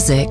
Music.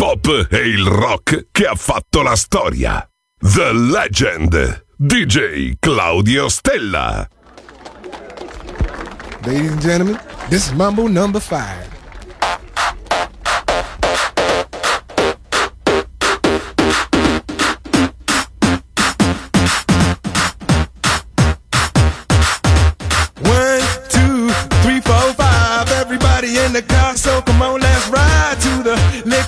Hop e il rock che ha fatto la storia. The Legend, DJ Claudio Stella. Ladies and gentlemen, this is Mambo number five. One, two, three, four, five. Everybody in the car, so come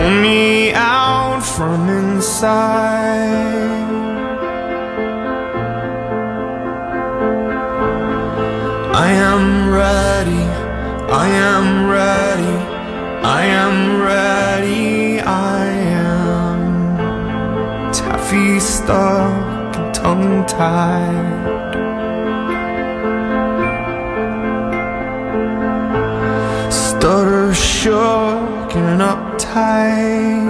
pull me out from inside. I am ready, I am ready, I am ready, I am taffy stuck and tongue tied. 开。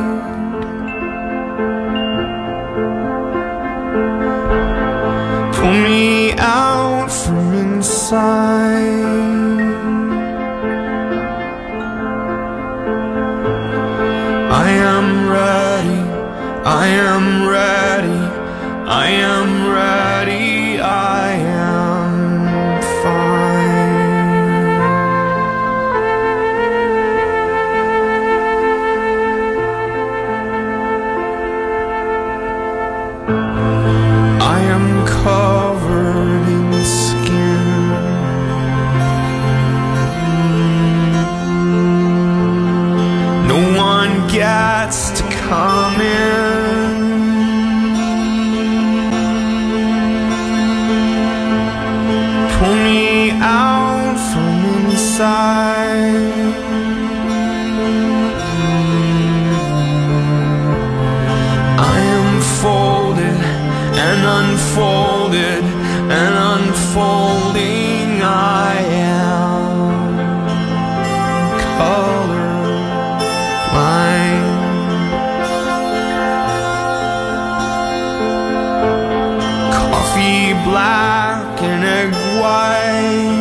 black and egg white.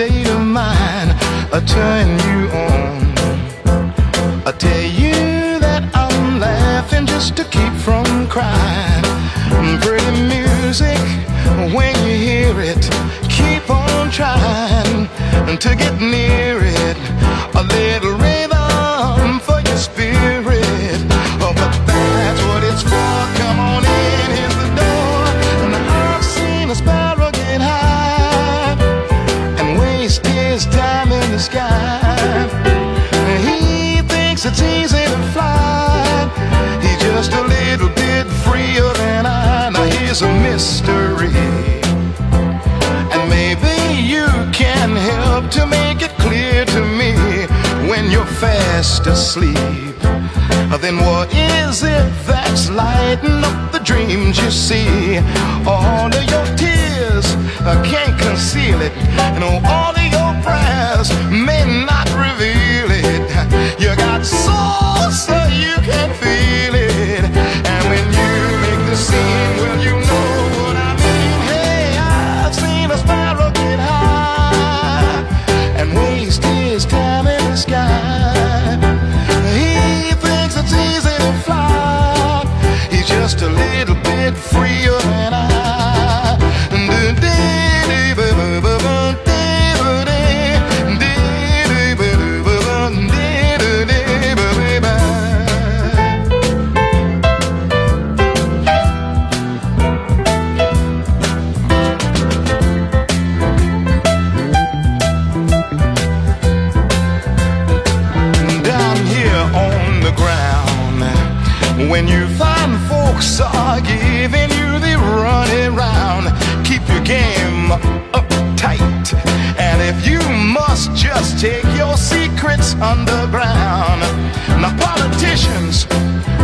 State of mind, uh, turn you on. I tell you that I'm laughing just to keep from crying. Pretty music, when you hear it, keep on trying to get near mystery. And maybe you can help to make it clear to me when you're fast asleep. Then what is it that's lighting up the dreams you see? All of your tears can't conceal it, and all of your prayers may not reveal it. You got soul, so you can feel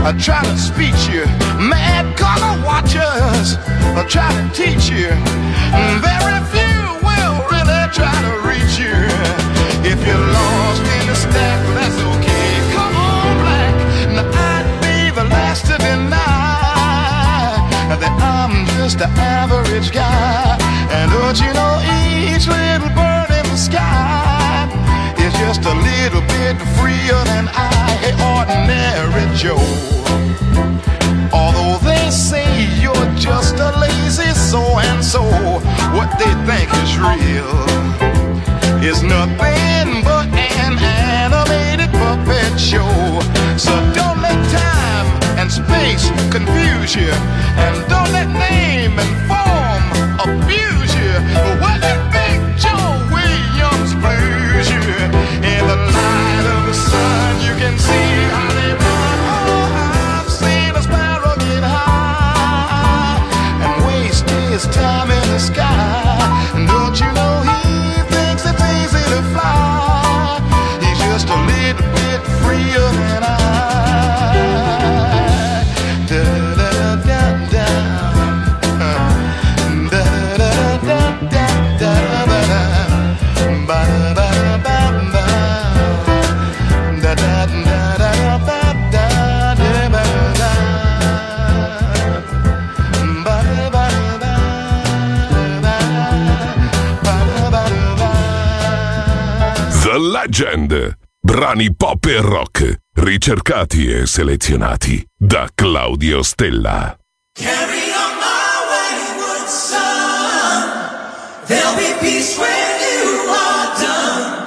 are try to speech you, mad color watchers are trying to teach you. Mm, very few will really try to reach you. If you're lost in the stack, that's okay. Come on, black. Now I'd be the last to deny that I'm just an average guy. And don't you know each little bird in the sky is just a little bit freer than I, ordinary Joe. Is real is nothing but an animated puppet show. So don't let time and space confuse you, and don't let name and form abuse you. Well, let Big Joe Williams blues you. In the light of the sun, you can see how they run. Oh, I've seen a sparrow get high and waste his time in the sky. The legend. Brani pop e rock, ricercati e selezionati da Claudio Stella. Carry on my wayward son. There'll be peace when you are done.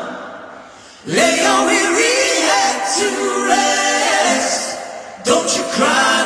Lay your weary head to rest. Don't you cry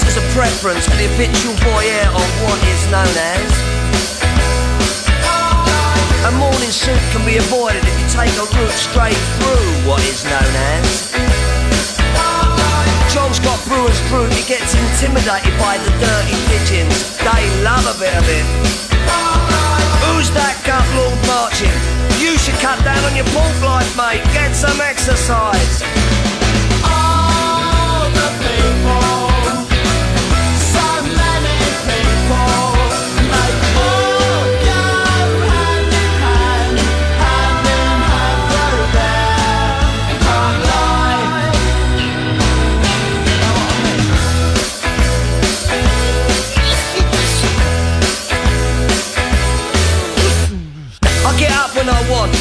Sex a preference for the habitual voyeur or what is known as. A morning suit can be avoided if you take a route straight through what is known as. John's got Brewer's crew, he gets intimidated by the dirty pigeons. They love a bit of it. Who's that couple lord marching? You should cut down on your pork life, mate. Get some exercise. All the people.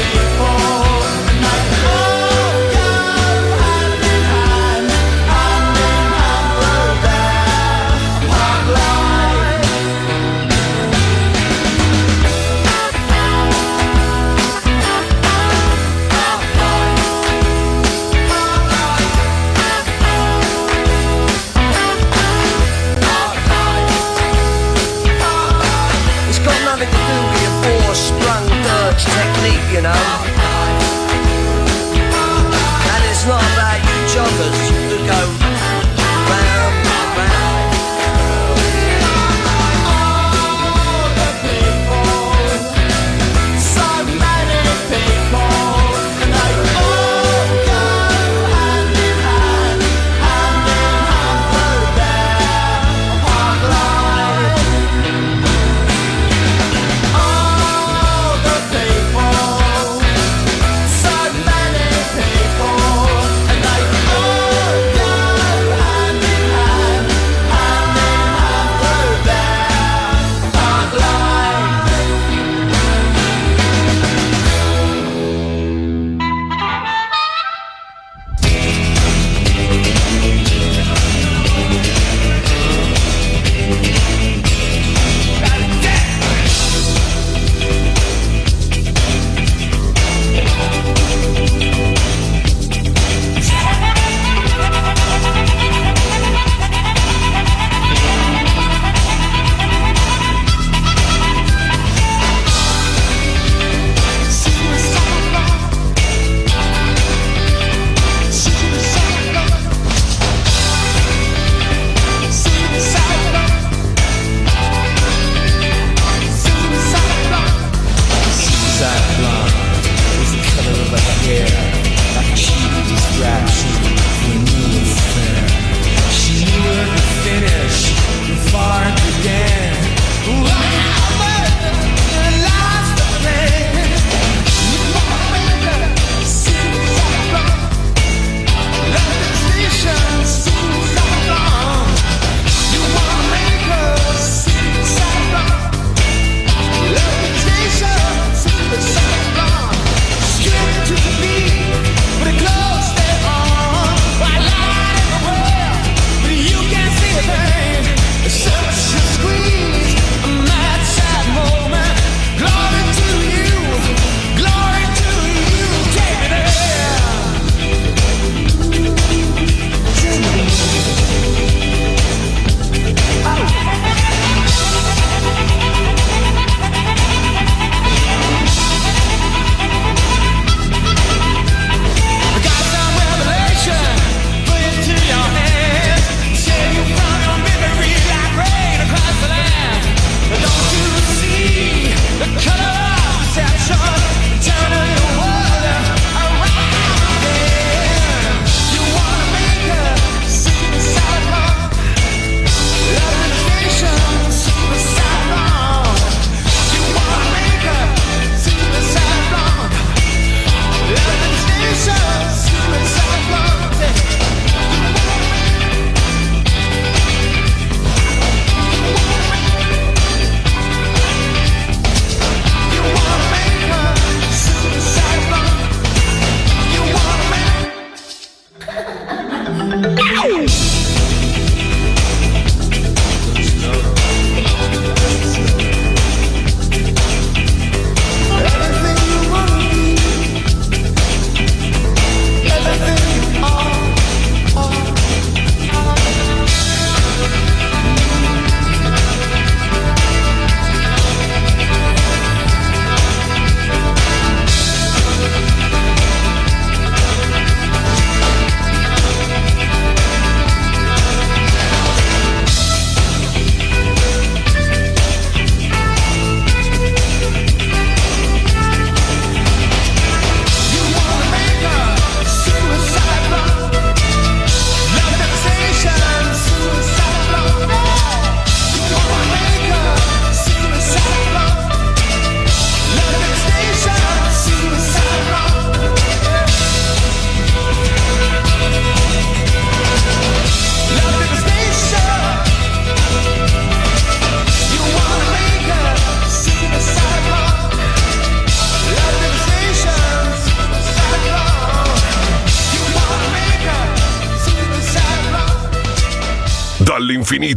Not you know.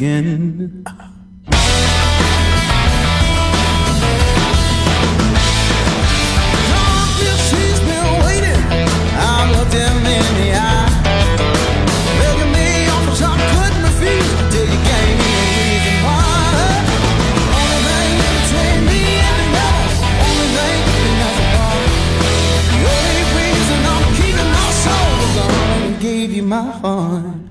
again. He's been waiting. I looked him in the eye. Begged me, offered up, couldn't refuse. Till you gave me a reason why. Only thing between the end and now. Only thing that's apart. Only reason I'm keeping my soul gave you my heart.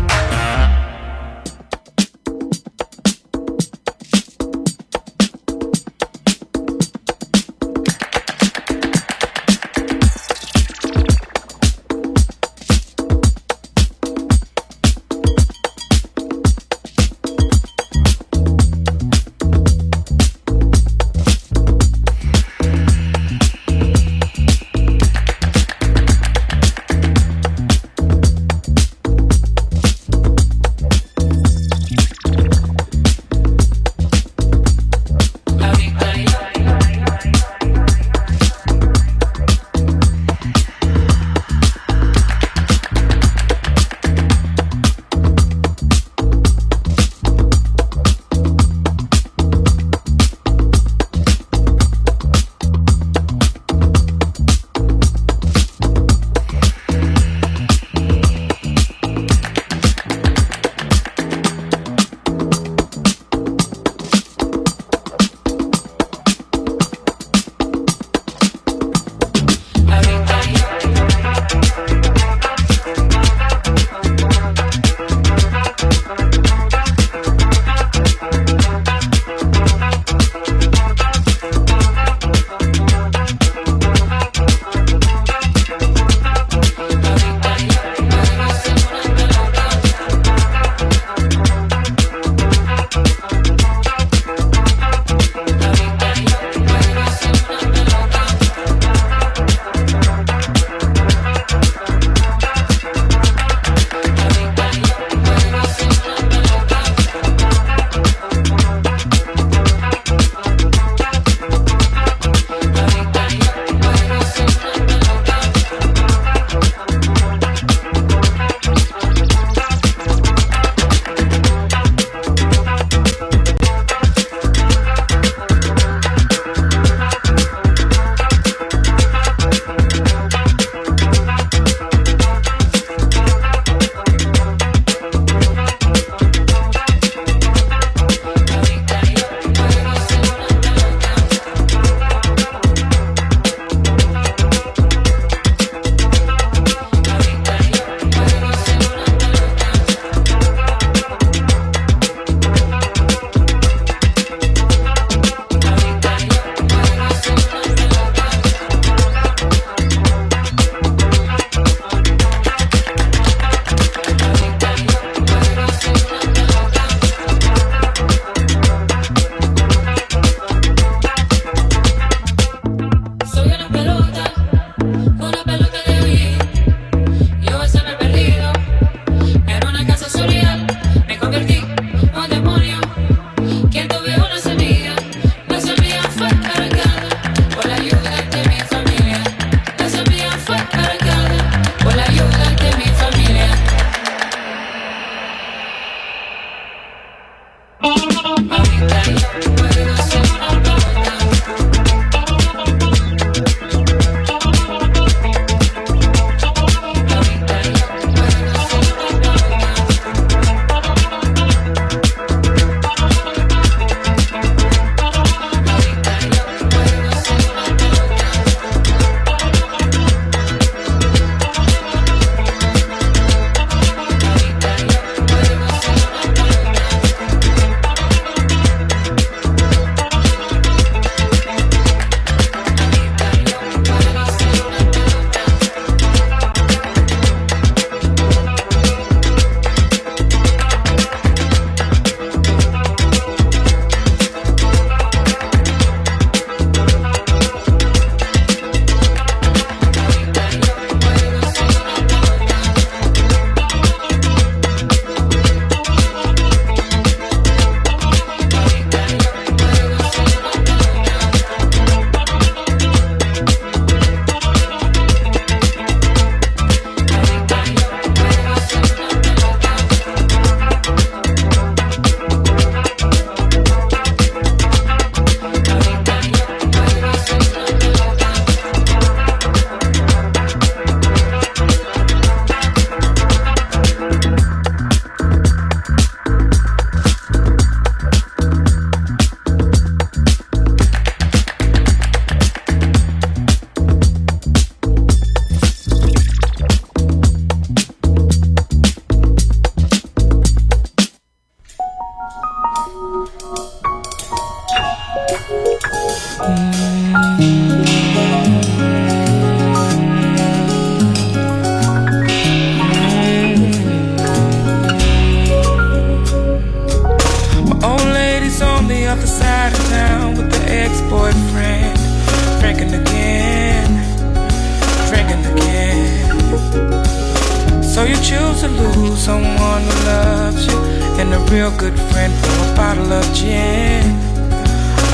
and a real good friend from a bottle of gin,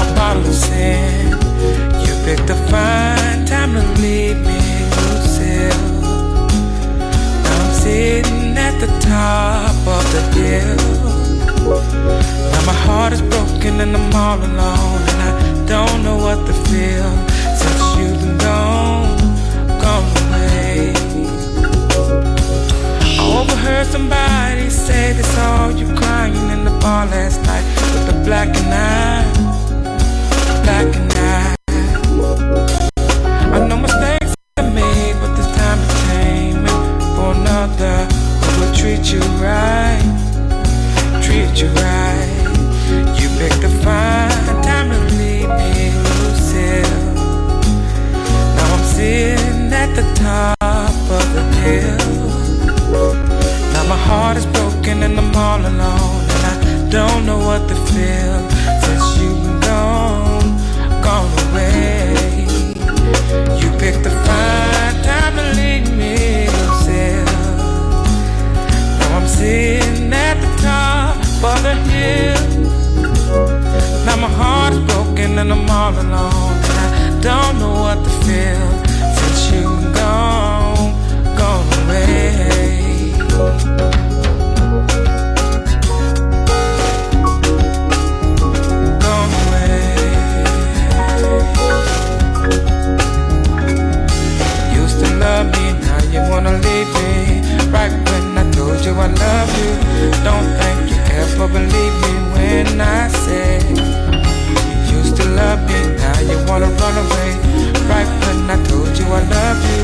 a bottle of sin. You picked a fine time to leave me lucid. Now I'm sitting at the top of the hill. Now my heart is broken and I'm all alone and I don't know what to feel since you've gone, gone away. I overheard somebody say they saw you crying in the bar last night with the black and eye, black and eye. I know mistakes I made, but this time it's taming for another who will treat you right, treat you right. what the feel. love you.